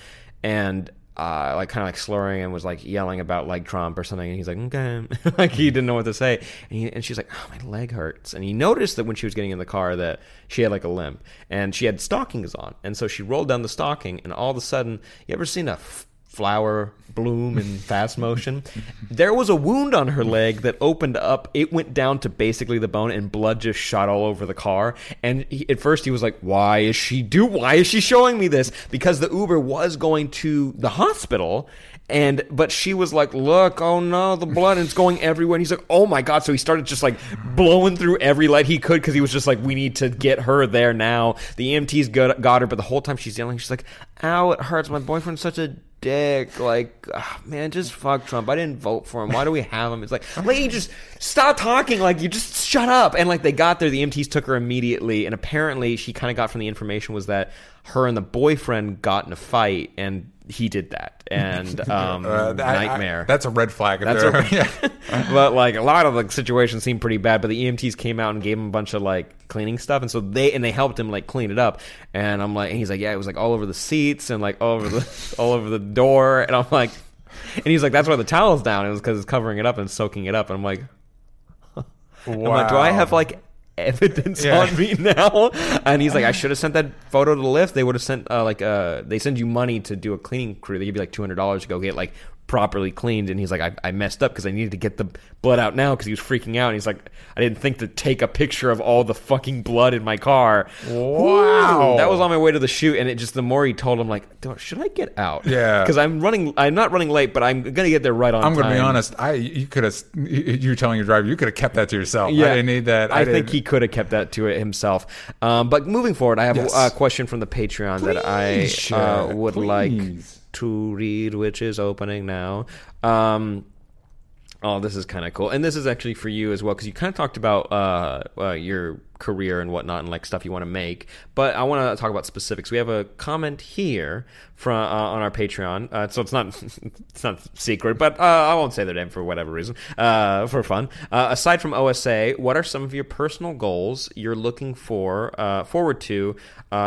and uh, like kind of like slurring and was like yelling about like Trump or something. And he's like, okay, like he didn't know what to say. And, he, and she's like, oh, my leg hurts. And he noticed that when she was getting in the car that she had like a limp and she had stockings on. And so she rolled down the stocking, and all of a sudden, you ever seen a f- flower bloom in fast motion? there was a wound on her leg that opened up. It went down to basically the bone, and blood just shot all over the car. And he, at first, he was like, "Why is she do? Why is she showing me this?" Because the Uber was going to the hospital, And but she was like, "Look, oh no, the blood! And it's going everywhere." And he's like, "Oh my god!" So he started just like blowing through every light he could because he was just like, "We need to get her there now." The EMTs got, got her, but the whole time she's yelling, she's like, "Ow, it hurts! My boyfriend's such a dick. Like, ah, man, just fuck Trump. I didn't vote for him. Why do we have him? It's like, lady, just stop talking. Like, you just shut up. And like, they got there. The EMTs took her immediately. And apparently, she kind of got from the information was that her and the boyfriend got in a fight, and he did that. And um, Uh, that- I- nightmare. that's a red flag. That's a- yeah. but like a lot of the situations seemed pretty bad. But the EMTs came out and gave him a bunch of like cleaning stuff, and so they and they helped him like clean it up. And I'm like, and he's like, yeah, it was like all over the seats and like all over the all over the door. And I'm like, and he's like, that's why the towel's down. It was because it's covering it up and soaking it up. And I'm like, I'm like, do I have like evidence Yeah. on me now? And he's like, I should have sent that photo to the Lyft. They would have sent uh, like uh, they send you money to do a cleaning crew. They give you like two hundred dollars to go get like properly cleaned. And he's like, I, I messed up because I needed to get the blood out now because he was freaking out. And he's like, I didn't think to take a picture of all the fucking blood in my car. Wow. that was on my way to the shoot, and it just the more he told him like, should I get out? Yeah. because I'm running. I'm not running late, but I'm gonna get there right on. I'm going to be honest. I you could have you telling your driver you could have kept that to yourself. Yeah, I didn't need that. I, think he could have kept that to it himself. Um, but moving forward, I have Yes. a, a question from the Patreon that I uh, would like please. To read, which is opening now. Um, oh, this is kind of cool, and this is actually for you as well because you kind of talked about uh, uh, your career and whatnot and like stuff you want to make. But I want to talk about specifics. We have a comment here from uh, on our Patreon, uh, so it's not it's not secret, but uh, I won't say their name for whatever reason, uh, for fun. Uh, aside from OSA, what are some of your personal goals you're looking for uh, forward to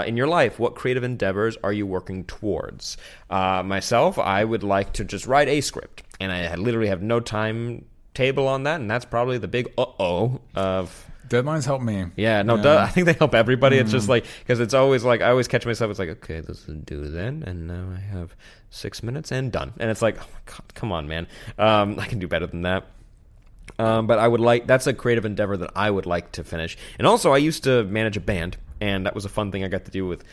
in your life? What creative endeavors are you working towards? Myself, I would like to just write a script, and I literally have no time table on that, and that's probably the big uh oh of. Deadlines help me. Yeah, no, duh, I think they help everybody. It's just like because it's always like I always catch myself. It's like okay, this is due then, and now I have six minutes and done. And it's like, oh my god, come on, man, um, I can do better than that. Um, but I would like that's a creative endeavor that I would like to finish. And also, I used to manage a band, and that was a fun thing I got to do with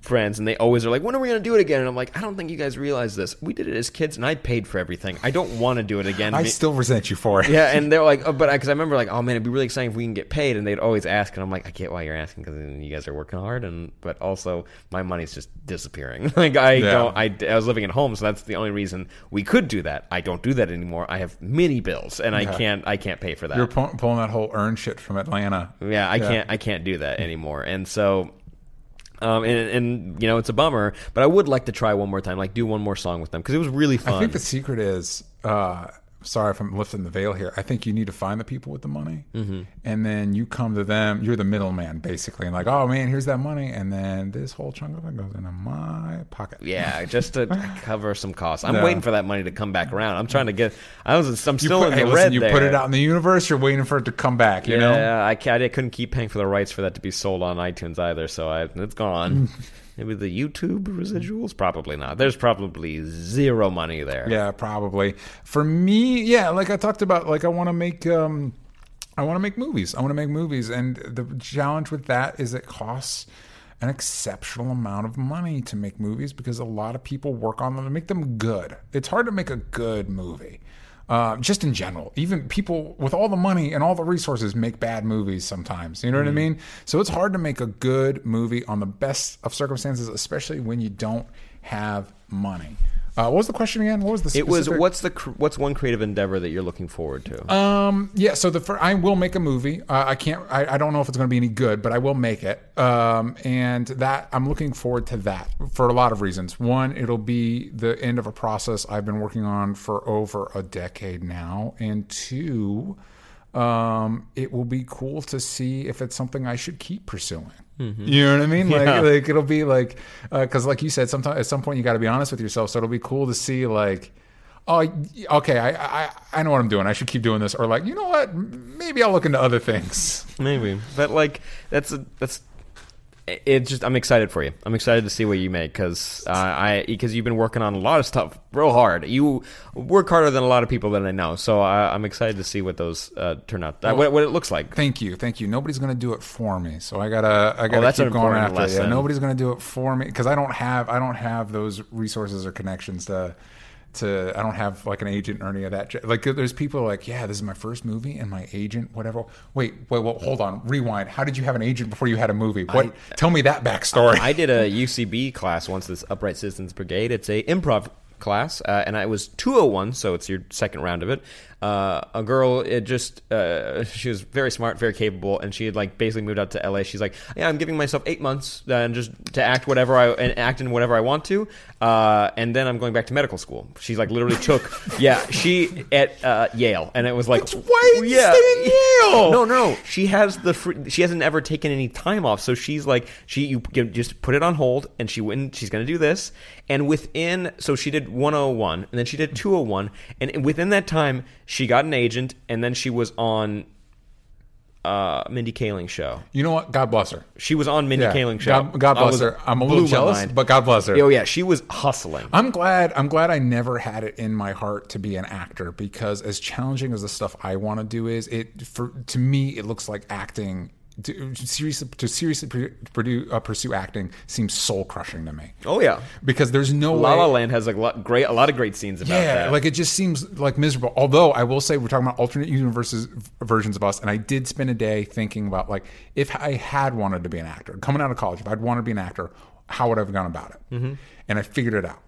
friends. And they always are like, "When are we going to do it again?" And I'm like, "I don't think you guys realize this. We did it as kids, and I paid for everything. I don't want to do it again." I Me- still resent you for it. yeah, and they're like, oh, but because I remember like, oh man, it'd be really exciting if we can get paid, and they'd always ask, and I'm like, I get why you're asking because you guys are working hard, and but also my money's just disappearing. like I Yeah. don't, I, I was living at home, so that's the only reason we could do that. I don't do that anymore. I have many bills, and I can't, I can't pay for that. You're pulling that whole earn shit from Atlanta. Yeah, I can't I can't do that anymore. And so um and, and you know, it's a bummer, but I would like to try one more time, like do one more song with them because it was really fun. I think the secret is. Uh, sorry if I'm lifting the veil here. I think you need to find the people with the money, Mm-hmm. and then you come to them. You're the middleman, basically, and like, oh man, here's that money, and then this whole chunk of it goes into my pocket. yeah, just to cover some costs. I'm Yeah. waiting for that money to come back around. I'm trying to get. I was. I'm You still put, in hey, the listen, red you there. put it out in the universe. You're waiting for it to come back. You know. Yeah, I, I couldn't keep paying for the rights for that to be sold on iTunes either, so I, it's gone. Maybe the YouTube residuals? Probably not. There's probably zero money there. Yeah, probably. For me, yeah, like I talked about, like I want to make um I want to make movies. I want to make movies and the challenge with that is it costs an exceptional amount of money to make movies because a lot of people work on them to make them good. It's hard to make a good movie. Uh, just in general, even people with all the money and all the resources make bad movies sometimes. You know what I mean? So it's hard to make a good movie on the best of circumstances, especially when you don't have money. Uh, what was the question again? What was the Specific? It was what's the what's one creative endeavor that you're looking forward to? Um, yeah, so the fir- I will make a movie. Uh, I can't. I, I don't know if it's going to be any good, but I will make it. Um, and that I'm looking forward to that for a lot of reasons. One, it'll be the end of a process I've been working on for over a decade now, and two, um, it will be cool to see if it's something I should keep pursuing. Mm-hmm. You know what I mean? Like, Yeah. like it'll be like, uh, because like you said, sometimes at some point you got to be honest with yourself. So it'll be cool to see like oh, okay, I, I I know what I'm doing. I should keep doing this, or like, you know what? Maybe I'll look into other things. Maybe, but like that's a, that's it. it Just I'm excited for you. I'm excited to see what you make because uh, I because you've been working on a lot of stuff real hard. You work harder than a lot of people that I know, so I, I'm excited to see what those uh, turn out. uh, what, what it looks like. Thank you, thank you. Nobody's gonna do it for me, so I gotta I gotta Oh, keep going after it. Yeah, nobody's gonna do it for me because I don't have I don't have those resources or connections to to I don't have like an agent or any of that. Like there's people like, yeah, this is my first movie and my agent, whatever. Wait, wait, well, hold on, rewind. How did you have an agent before you had a movie? What? tell me that backstory. I did a UCB class once, this Upright Citizens Brigade. It's a improv class, uh, and I was 201, so it's your second round of it. Uh, a girl, it just uh, she was very smart, very capable, and she had like basically moved out to LA. She's like, yeah, I'm giving myself eight months uh, and just to act whatever I and act in whatever I want to, uh, and then I'm going back to medical school. She's like literally took, yeah, she at uh, Yale, and it was like, why did you stay in Yale? No, no, she has the free, she hasn't ever taken any time off, so she's like she you just put it on hold, and she went. She's going to do this, and within so she did 101, and then she did 201, and within that time she got an agent, and then she was on uh, Mindy Kaling's show. you know what? God bless her. She was on Mindy Yeah. Kaling's show. God, God bless her. I'm a little jealous, mind. but God bless her. Oh yeah, she was hustling. I'm glad. I'm glad I never had it in my heart to be an actor because as challenging as the stuff I want to do is, it for to me it looks like acting. To seriously, to seriously pursue, uh, pursue acting seems soul crushing to me Oh yeah, because there's no La. La Land has a lot great, a lot of great scenes about yeah, that. like it just seems like miserable. Although I will say we're talking about alternate universes versions of us, and I did spend a day thinking about like if I had wanted to be an actor coming out of college, if I'd wanted to be an actor, how would I have gone about it? Mm-hmm. And I figured it out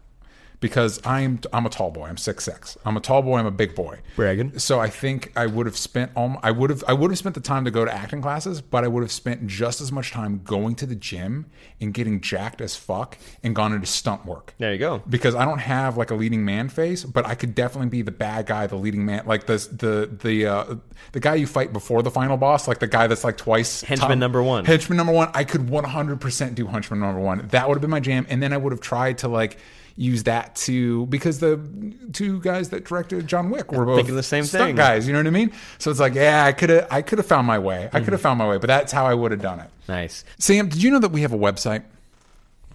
because I'm I'm a tall boy. I'm six six. I'm a tall boy. I'm a big boy. Bragging. So I think I would have spent all I would have I would have spent the time to go to acting classes, but I would have spent just as much time going to the gym and getting jacked as fuck and gone into stunt work there you go. because I don't have like a leading man face, but I could definitely be the bad guy, the leading man, like the the the uh, the guy you fight before the final boss, like the guy that's like twice Henchman number one. Henchman number one. I could 100% do henchman number one. That would have been my jam, and then I would have tried to like use that to because the two guys that directed John Wick were both Thinking the same stunt thing. guys. You know what I mean? So it's like, yeah, I could have I could have found my way. I could have found my way, but that's how I would have done it. Nice. Sam, did you know that we have a website?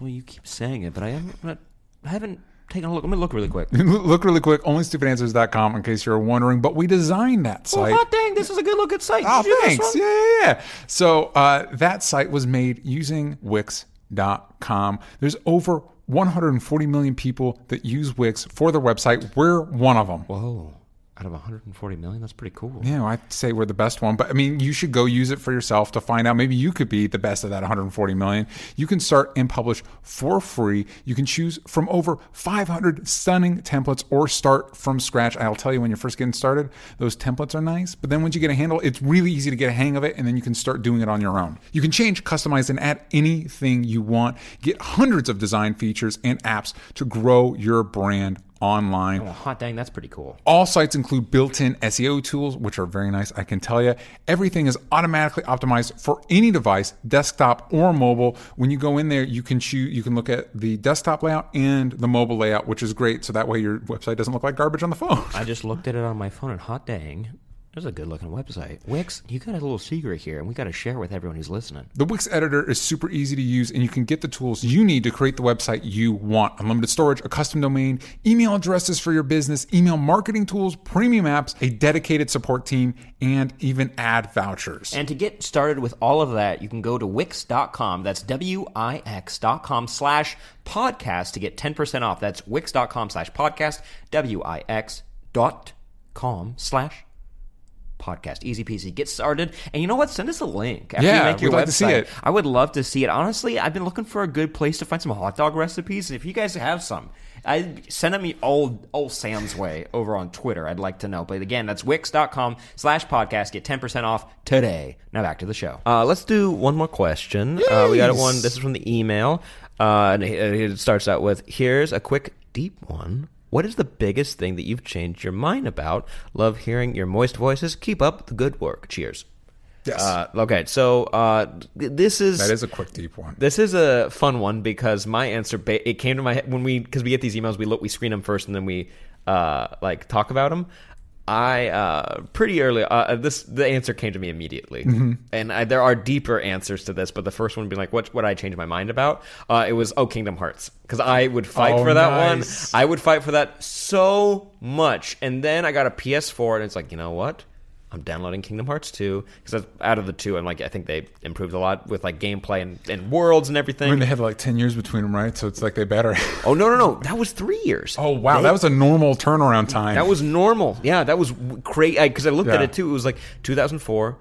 Well, you keep saying it, but I haven't. I haven't taken a look. Let me look really quick. Look really quick, onlystupidanswers.com in case you're wondering. But we designed that Oh, site. hot dang! This is a good looking site. Oh, Did thanks. Yeah, yeah, yeah. So uh, that site was made using Wix.com. There's over 140 million people that use Wix for their website. We're one of them. Whoa! Out of 140 million, that's pretty cool. Yeah, I'd say we're the best one. But I mean, you should go use it for yourself to find out. Maybe you could be the best of that 140 million. You can start and publish for free. You can choose from over 500 stunning templates or start from scratch. I'll tell you when you're first getting started, those templates are nice. But then once you get a handle, it's really easy to get a hang of it. And then you can start doing it on your own. You can change, customize, and add anything you want. Get hundreds of design features and apps to grow your brand online. Oh, hot dang! That's pretty cool. All sites include built in SEO tools, which are very nice, I can tell you. Everything is automatically optimized for any device, desktop or mobile. When you go in there, you can choose, you can look at the desktop layout and the mobile layout, which is great. So that way your website doesn't look like garbage on the phone. I just looked at it on my phone, and hot dang, there's a good looking website. Wix, you got a little secret here, and we got to share with everyone who's listening. The Wix editor is super easy to use, and you can get the tools you need to create the website you want. Unlimited storage, a custom domain, email addresses for your business, email marketing tools, premium apps, a dedicated support team, and even ad vouchers. And to get started with all of that, you can go to wix.com. That's W-I-X.com slash podcast to get 10% off. That's wix.com slash podcast, W-I-X dot com slash podcast. Easy peasy. Get started. And you know what? Send us a link after Yeah, you make your we'd website. like to see it. I would love to see it. Honestly, I've been looking for a good place to find some hot dog recipes. And if you guys have some, I send them me old old Sam's way over on Twitter. I'd like to know. But again, that's wix.com slash podcast. Get 10% off today. Now back to the show. Uh, let's do one more question. Uh, we got one. This is from the email. Uh, and it starts out with Here's a quick, deep one. What is the biggest thing that you've changed your mind about? Love hearing your moist voices. Keep up the good work. Cheers. yes, Uh, okay, so uh, this is that is a quick, deep one. this is a fun one because my answer ba- it came to my head when we because we get these emails we look we screen them first and then we uh, like talk about them. I uh, pretty early uh, this the answer came to me immediately, and I, there are deeper answers to this. But the first one being like, what would I change my mind about? Uh, it was oh Kingdom Hearts because I would fight Oh, for that nice. one. I would fight for that so much, and then I got a PS4, and it's like you know what? I'm downloading Kingdom Hearts 2 because out of the two, I'm like I think they improved a lot with like gameplay and, and worlds and everything. I mean, they had like ten years between them, right? So it's like they better. oh no no no, that was three years. oh wow, They- that was a normal turnaround time. that was normal. Yeah, that was crazy because I looked at it too. It was like 2004,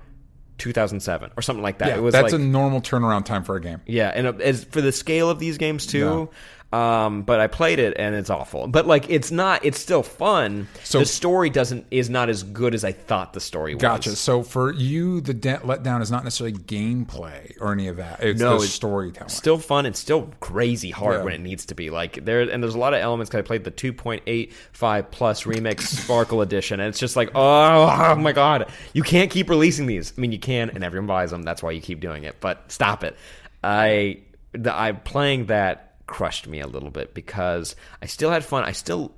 2007, or something like that. yeah, it was that's like a normal turnaround time for a game. Yeah, and uh, as for the scale of these games too. Um, but I played it and it's awful. But like, it's not. It's still fun. So- the story doesn't is not as good as I thought the story was. Gotcha. So for you, the de- letdown is not necessarily gameplay or any of that. It's No, the it's storytelling. Still fun. It's still crazy hard Yeah. when it needs to be. Like there, and there's a lot of elements. Cause I played the 2.85 plus remix Sparkle Edition, and it's just like, oh, oh my god, you can't keep releasing these. I mean, you can, and everyone buys them. That's why you keep doing it. But stop it. I, the, I playing that crushed me a little bit because I still had fun. I still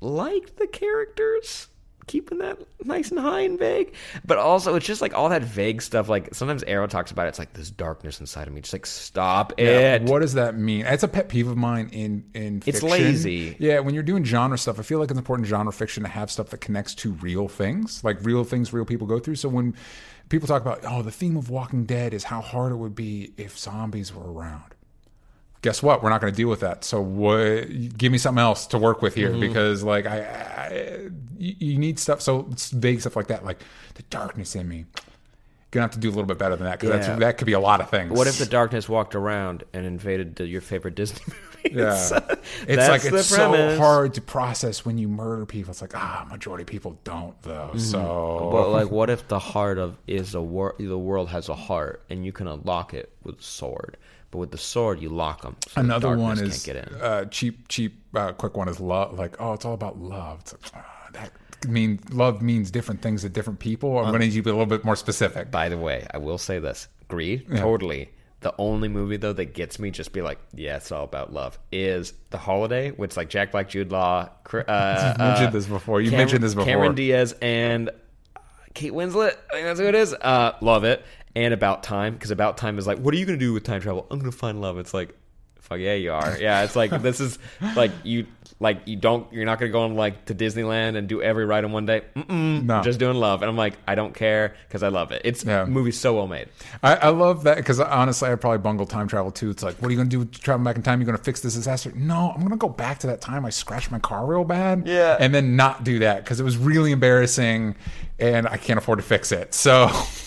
liked the characters keeping that nice and high and vague but also it's just like all that vague stuff like sometimes arrow talks about it, it's like this darkness inside of me just like stop Yeah, it What does that mean? It's a pet peeve of mine in in It's fiction. lazy. Yeah, when you're doing genre stuff, I feel like it's important genre fiction to have stuff that connects to real things, like real things real people go through. So when people talk about, oh, the theme of Walking Dead is how hard it would be if zombies were around. Guess what? We're not going to deal with that. So what? Give me something else to work with here Mm-hmm. because, like, I, I you, need stuff. So it's vague stuff like that, like the darkness in me. Gonna have to do a little bit better than that because Yeah. that could be a lot of things. what if the darkness walked around and invaded the, your favorite disney movie Yeah. it's, like it's so hard to process when you murder people. It's like ah, majority of people don't though. So Mm-hmm. But like, what if the heart of is a wor- the world has a heart and you can unlock it with a sword, but with the sword you lock them. So the another one darkness is can't get in. uh, cheap, cheap, uh, quick one is love. Like oh, it's all about love. It's like, ah, that mean love means different things to different people. I'm going to need you to be a little bit more specific. By the way, I will say this: agree totally. The only movie though that gets me just be like, yeah, it's all about love is The Holiday, which like Jack Black, Jude Law. Uh, mentioned uh, this before. You Cameron- mentioned this before. Cameron Diaz and Kate Winslet. I think that's who it is. Uh, love it. And About Time because About Time is like, what are you gonna do with time travel? I'm gonna find love. It's like, fuck yeah, you are. Yeah, it's like this is like you like you don't you're not gonna go on like to Disneyland and do every ride in one day. Mm-mm, No. just doing love. And I'm like, I don't care because I love it. It's Yeah. movie's so well made. I, I love that because honestly, I probably bungled time travel too. It's like, what are you going to do? with Traveling back in time? You're going to fix this disaster? No, I'm going to go back to that time I scratched my car real bad. Yeah. and then not do that because it was really embarrassing, and I can't afford to fix it. So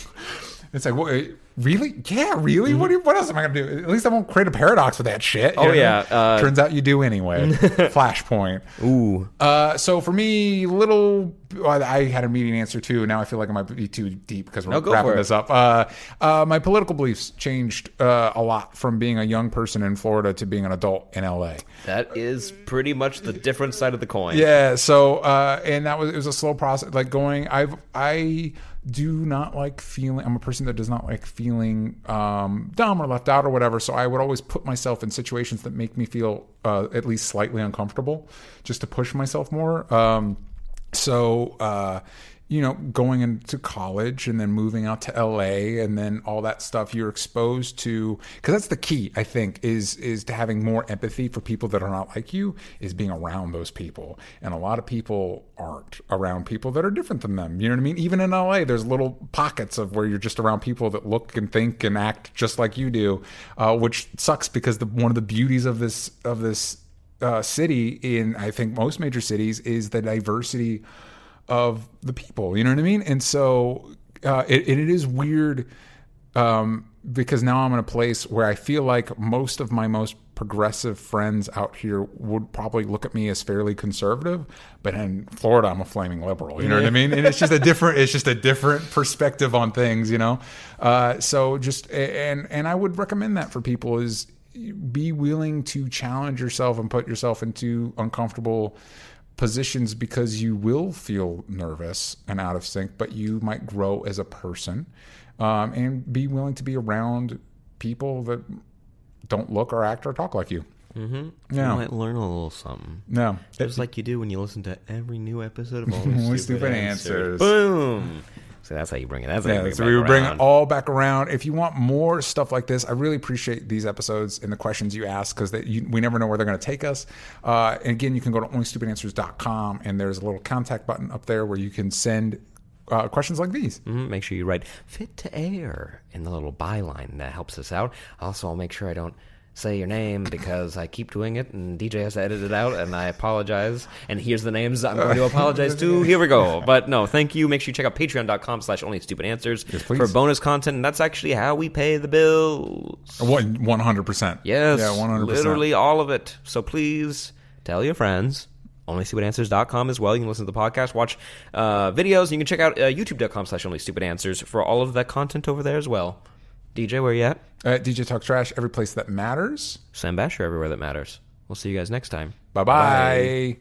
it's like, what? Really? Yeah, really? What, do you, what else am I going to do? At least I won't create a paradox with that shit. Oh, know? yeah, uh, Turns out you do anyway. Flashpoint. Ooh. Uh, so for me, little, well, I had a meeting answer too. Now I feel like I might be too deep because we're No, wrapping this up. Uh, uh, my political beliefs changed uh, a lot from being a young person in Florida to being an adult in LA. That is pretty much the different side of the coin. Yeah. So, uh, and that was it was a slow process. Like going, I've I do not like feeling. I'm a person that does not like feeling um, dumb or left out or whatever. So I would always put myself in situations that make me feel uh, at least slightly uncomfortable, just to push myself more. Um, so. Uh, you know, going into college and then moving out to LA and then all that stuff you're exposed to because that's the key I think is is to having more empathy for people that are not like you is being around those people. And a lot of people aren't around people that are different than them you know what I mean? Even in LA there's little pockets of where you're just around people that look and think and act just like you do uh, which sucks because the one of the beauties of this of this uh, city in I think most major cities is the diversity of the people. You know what I mean? And so uh, it, it is weird um, because now I'm in a place where I feel like most of my most progressive friends out here would probably look at me as fairly conservative, but in Florida I'm a flaming liberal. You know what I mean? And it's just a different it's just a different perspective on things. You know, uh, so just and and I would recommend that for people is be willing to challenge yourself and put yourself into uncomfortable positions because you will feel nervous and out of sync, but you might grow as a person um, and be willing to be around people that don't look or act or talk like you. Mm-hmm. You might learn a little something. No. Just like you do when you listen to every new episode of Only Always Stupid, Stupid Answers. Answers. Boom. So that's how you bring it. That's how you bring so it we would bring it all back around. If you want more stuff like this, I really appreciate these episodes and the questions you ask because we never know where they're going to take us. Uh, and again, you can go to onlystupidanswers.com and there's a little contact button up there where you can send uh, questions like these. Mhm, Make sure you write fit to air in the little byline. That helps us out. Also, I'll make sure I don't say your name because I keep doing it and DJ has to edit it out and I apologize. And here's the names I'm going to apologize to. Here we go. But no, thank you. Make sure you check out patreon.com slash only stupid answers please. for bonus content. And that's actually how we pay the bills. One hundred percent. Yes. Yeah, one hundred percent. Literally all of it. So please tell your friends. OnlyStupidAnswers.com as well. You can listen to the podcast, watch uh, videos. And you can check out uh, YouTube.com slash OnlyStupidAnswers for all of that content over there as well. DJ, where you at? Uh, DJ Talk Trash, every place that matters. Sam Bashor, everywhere that matters. We'll see you guys next time. Bye bye.